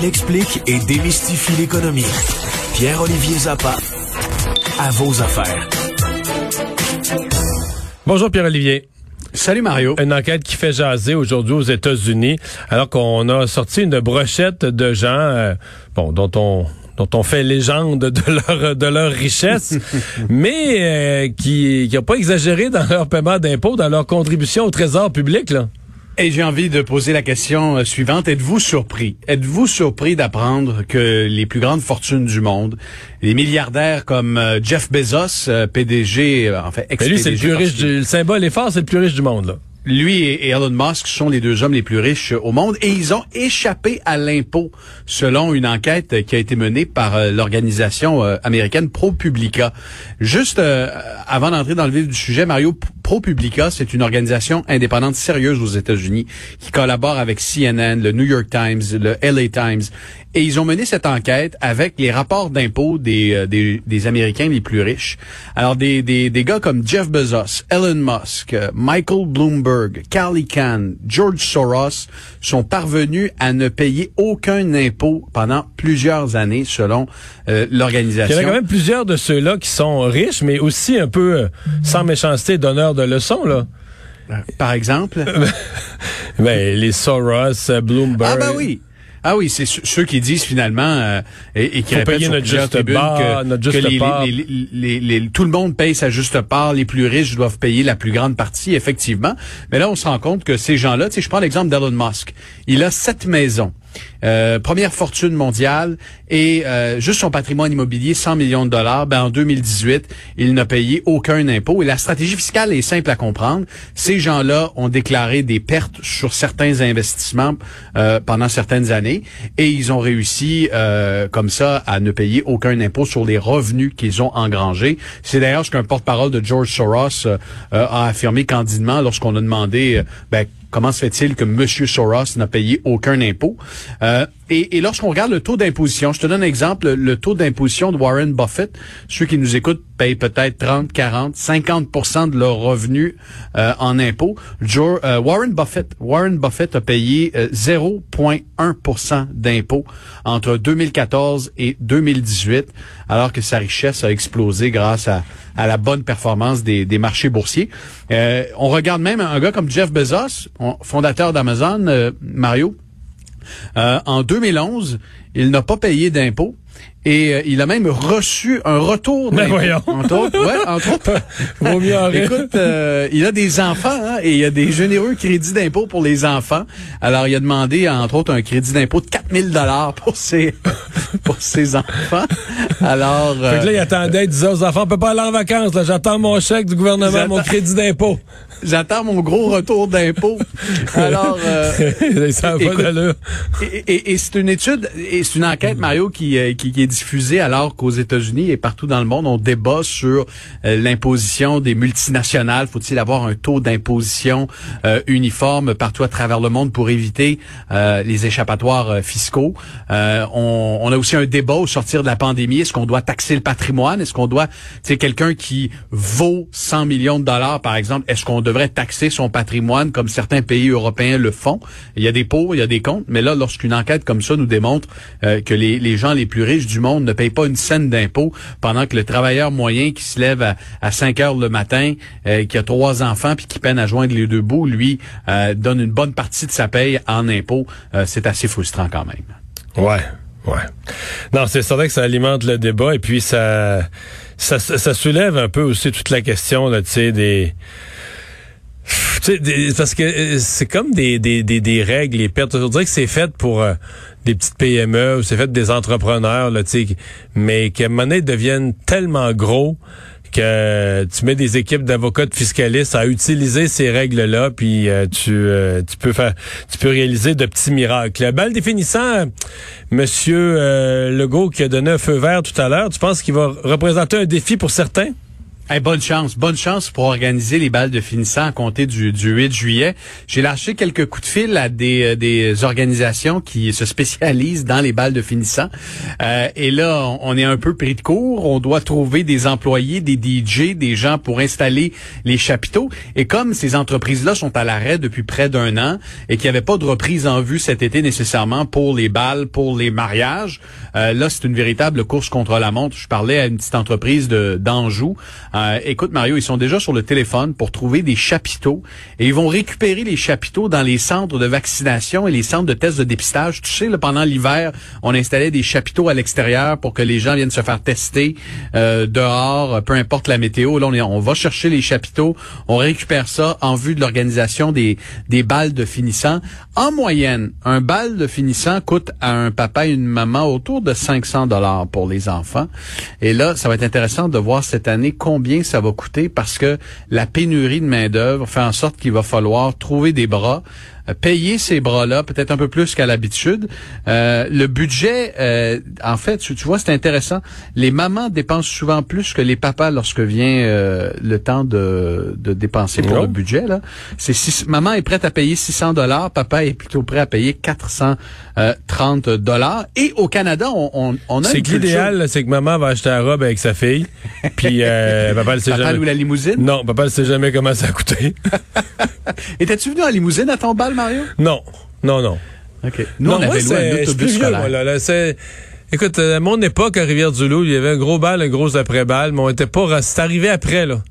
Il explique et démystifie l'économie. Pierre-Olivier Zappa, à vos affaires. Bonjour Pierre-Olivier. Salut Mario. Une enquête qui fait jaser aujourd'hui aux États-Unis, alors qu'on a sorti une brochette de gens, euh, bon, dont on dont on fait légende de leur de leur richesse, mais euh, qui n'ont pas exagéré dans leur paiement d'impôts, dans leur contribution au trésor public, là. Et j'ai envie de poser la question euh, suivante. Êtes-vous surpris? Êtes-vous surpris d'apprendre que les plus grandes fortunes du monde, les milliardaires comme euh, Jeff Bezos, PDG, en fait, ex-PDG... lui, c'est le plus riche, du, le symbole est fort, c'est le plus riche du monde, là lui et Elon Musk sont les deux hommes les plus riches au monde et ils ont échappé à l'impôt selon une enquête qui a été menée par euh, l'organisation américaine ProPublica. Juste euh, avant d'entrer dans le vif du sujet, Mario, ProPublica, c'est une organisation indépendante sérieuse aux États-Unis qui collabore avec CNN, le New York Times, le LA Times et ils ont mené cette enquête avec les rapports d'impôts des, des, des, Américains les plus riches. Alors, des, des, des gars comme Jeff Bezos, Elon Musk, Michael Bloomberg, Carly Kahn, George Soros sont parvenus à ne payer aucun impôt pendant plusieurs années, selon euh, l'organisation. Il y en a quand même plusieurs de ceux-là qui sont riches, mais aussi un peu euh, sans méchanceté d'honneur de leçon, là. Euh, par exemple? ben, les Soros, Bloomberg. Ah ben oui. Ah oui, c'est ceux qui disent finalement euh, et, et, qui Faut payer notre juste part, que, notre juste les, part. Les, les, tout le monde paye sa juste part, les plus riches doivent payer la plus grande partie, effectivement. Mais là, on se rend compte que ces gens-là, tu sais, je prends l'exemple d'Elon Musk. Il a sept maisons. Euh, première fortune mondiale et euh, juste son patrimoine immobilier 100 millions de dollars. Ben en 2018, il n'a payé aucun impôt et la stratégie fiscale est simple à comprendre. Ces gens-là ont déclaré des pertes sur certains investissements euh, pendant certaines années et ils ont réussi comme ça à ne payer aucun impôt sur les revenus qu'ils ont engrangés. C'est d'ailleurs ce qu'un porte-parole de George Soros a affirmé candidement lorsqu'on a demandé ben, Comment se fait-il que M. Soros n'a payé aucun impôt? Euh, et, lorsqu'on regarde le taux d'imposition, je te donne un exemple, le taux d'imposition de Warren Buffett, ceux qui nous écoutent payent peut-être 30, 40, 50% de leurs revenus euh, en impôts. Euh, Warren Buffett, Warren Buffett a payé 0,1% d'impôts entre 2014 et 2018, alors que sa richesse a explosé grâce à, la bonne performance des, marchés boursiers. on regarde même un gars comme Jeff Bezos, fondateur d'Amazon, Mario. Euh, en 2011, il n'a pas payé d'impôts. Et euh, il a même reçu un retour Mais voyons. Entre autres, ouais, entre autres. Vaut mieux en Écoute, euh, il a des enfants hein, et il y a des généreux crédits d'impôt pour les enfants. Alors, il a demandé, entre autres, un crédit d'impôt de 4000 dollars pour ses pour ses enfants. Alors, fait que là, il attendait, il disait aux enfants, on peut pas aller en vacances. Là, j'attends mon chèque du gouvernement, mon crédit d'impôt. J'attends mon gros retour d'impôt. Alors, euh, ça et, et, et c'est une étude, et c'est une enquête, Mario, qui, qui, qui est diffusée alors qu'aux États-Unis et partout dans le monde, on débat sur euh, l'imposition des multinationales. Faut-il avoir un taux d'imposition euh, uniforme partout à travers le monde pour éviter euh, les échappatoires fiscaux? On, on, a aussi un débat au sortir de la pandémie. Est-ce qu'on doit taxer le patrimoine? Est-ce qu'on doit, c'est quelqu'un qui vaut 100 millions de dollars, par exemple, est-ce qu'on devrait taxer son patrimoine comme certains pays européens le font? Il y a des pour, il y a des contre, mais là, lorsqu'une enquête comme ça nous démontre que les, gens les plus riches du monde ne payent pas une scène d'impôt pendant que le travailleur moyen qui se lève à, 5 heures le matin, euh, qui a trois enfants puis qui peine à joindre les deux bouts, lui euh, donne une bonne partie de sa paye en impôt. Euh, c'est assez frustrant quand même. Ouais. Ouais. Non, c'est vrai que ça alimente le débat et puis ça, ça, ça soulève un peu aussi toute la question, là, tu sais, des, parce que c'est comme des, des, des, des, règles, les pertes. On dirait que c'est fait pour des petites PME ou c'est fait des entrepreneurs, là, mais qu'à un moment donné, deviennent tellement gros que tu mets des équipes d'avocats de fiscalistes à utiliser ces règles-là, puis euh, tu, euh, tu peux faire, tu peux réaliser de petits miracles. Le bal définissant, Monsieur euh, Legault qui a donné un feu vert tout à l'heure, tu penses qu'il va représenter un défi pour certains? Bonne chance, bonne chance pour organiser les balles de finissant à compter du, du 8 juillet. J'ai lâché quelques coups de fil à des, euh, des organisations qui se spécialisent dans les balles de finissant. Euh, et là, on, est un peu pris de court. On doit trouver des employés, des DJ, des gens pour installer les chapiteaux. Et comme ces entreprises-là sont à l'arrêt depuis près d'un an et qu'il n'y avait pas de reprise en vue cet été nécessairement pour les balles, pour les mariages, euh, là, c'est une véritable course contre la montre. Je parlais à une petite entreprise d'Anjou. Euh, écoute, Mario, ils sont déjà sur le téléphone pour trouver des chapiteaux et ils vont récupérer les chapiteaux dans les centres de vaccination et les centres de tests de dépistage. Tu sais, là, pendant l'hiver, on installait des chapiteaux à l'extérieur pour que les gens viennent se faire tester euh, dehors, peu importe la météo. Là, on, est- on va chercher les chapiteaux, on récupère ça en vue de l'organisation des, des balles de finissant. En moyenne, un bal de finissant coûte à un papa et une maman autour de 500 dollars pour les enfants. Et là, ça va être intéressant de voir cette année combien ça va coûter parce que la pénurie de main-d'œuvre fait en sorte qu'il va falloir trouver des bras payer ces bras-là peut-être un peu plus qu'à l'habitude. Euh, le budget, euh, en fait, tu, tu vois, c'est intéressant. Les mamans dépensent souvent plus que les papas lorsque vient euh, le temps de, de dépenser pour Oh. le budget. Là, c'est six- maman est prête à payer 600 dollars, papa est plutôt prêt à payer 430 dollars. Et au Canada, on, on, on a C'est que l'idéal, là, c'est que maman va acheter la robe avec sa fille, puis euh, papa ne sait Papa jamais. loue la limousine? Non, papa ne sait jamais comment ça a coûté. Étais-tu venu en limousine à ton bal, Mario? non, non, non. OK. Nous, non, on avait loué un autobus plus vieux, scolaire. moi, là, c'est- Écoute, euh, à mon époque, à Rivière-du-Loup, il y avait un gros bal, un gros après-bal, mais on était pas... C'est arrivé après, là.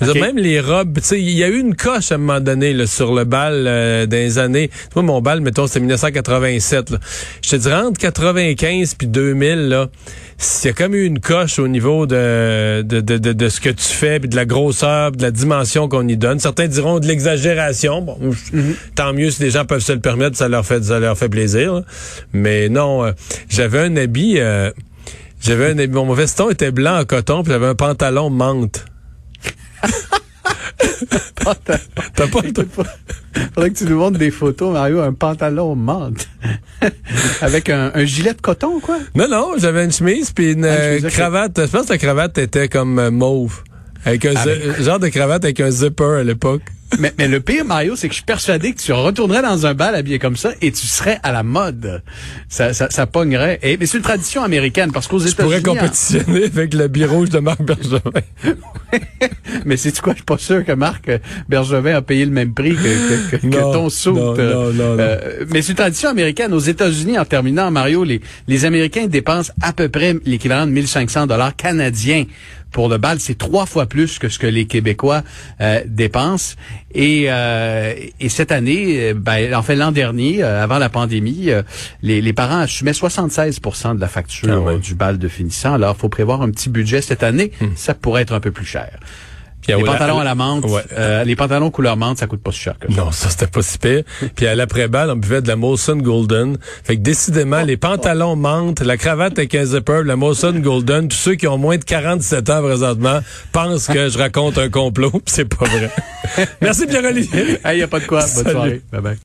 Je veux dire, Ok. même les robes, tu sais, il y a eu une coche à un moment donné là, sur le bal euh, les années. Moi, mon bal, mettons, c'est 1987. Là. Je te dirais entre 95 puis 2000, là, il y a comme eu une coche au niveau de de, de, de, de ce que tu fais, puis de la grosseur, puis de la dimension qu'on y donne. Certains diront de l'exagération. Bon, tant mieux si les gens peuvent se le permettre, ça leur fait ça leur fait plaisir. là. Mais non, euh, j'avais un habit. euh, j'avais un habit. Mon veston était blanc en coton, puis j'avais un pantalon menthe. T'as pas le Faudrait que tu nous montres des photos, Mario, un pantalon menthe. Avec un, un gilet de coton, quoi. Non, non, j'avais une chemise puis une Ah, euh, cravate. Je pense que la cravate était comme euh, mauve. Avec un Ah, genre de cravate avec un zipper à l'époque. Mais, mais le pire, Mario, c'est que je suis persuadé que tu retournerais dans un bal habillé comme ça et tu serais à la mode. Ça, ça, ça pognerait. Et, mais c'est une tradition américaine parce qu'aux pourrais États-Unis, hein. compétitionner avec le bière rouge de Marc Bergevin. mais c'est quoi? Je suis pas sûr que Marc Bergevin a payé le même prix que, que, que- que Non, ton soute. non, non, non, non. euh, mais c'est une tradition américaine. Aux États-Unis, en terminant, Mario, les, les Américains dépensent à peu près l'équivalent de 1500 dollars canadiens pour le bal. C'est trois fois plus que ce que les Québécois euh, dépensent. Et, euh, et cette année, euh, ben, en fait l'an dernier, euh, avant la pandémie, euh, les, les parents assumaient 76% de la facture Ah ouais. du bal de finissant. Alors, faut prévoir un petit budget cette année. Ça pourrait être un peu plus cher. Les pantalons à la menthe, Ouais. euh, les pantalons couleur menthe, ça coûte pas si cher que ça. Non, ça c'était pas si pire. Puis à l'après-balle, on buvait de la Molson Golden. Fait que décidément, les pantalons mentent, la cravate avec un zipper, la Molson Golden, tous ceux qui ont moins de 47 ans présentement pensent que je raconte un complot. C'est pas vrai. Merci Pierre-Olivier. Il y a pas de quoi. Bonne soirée. Bye bye.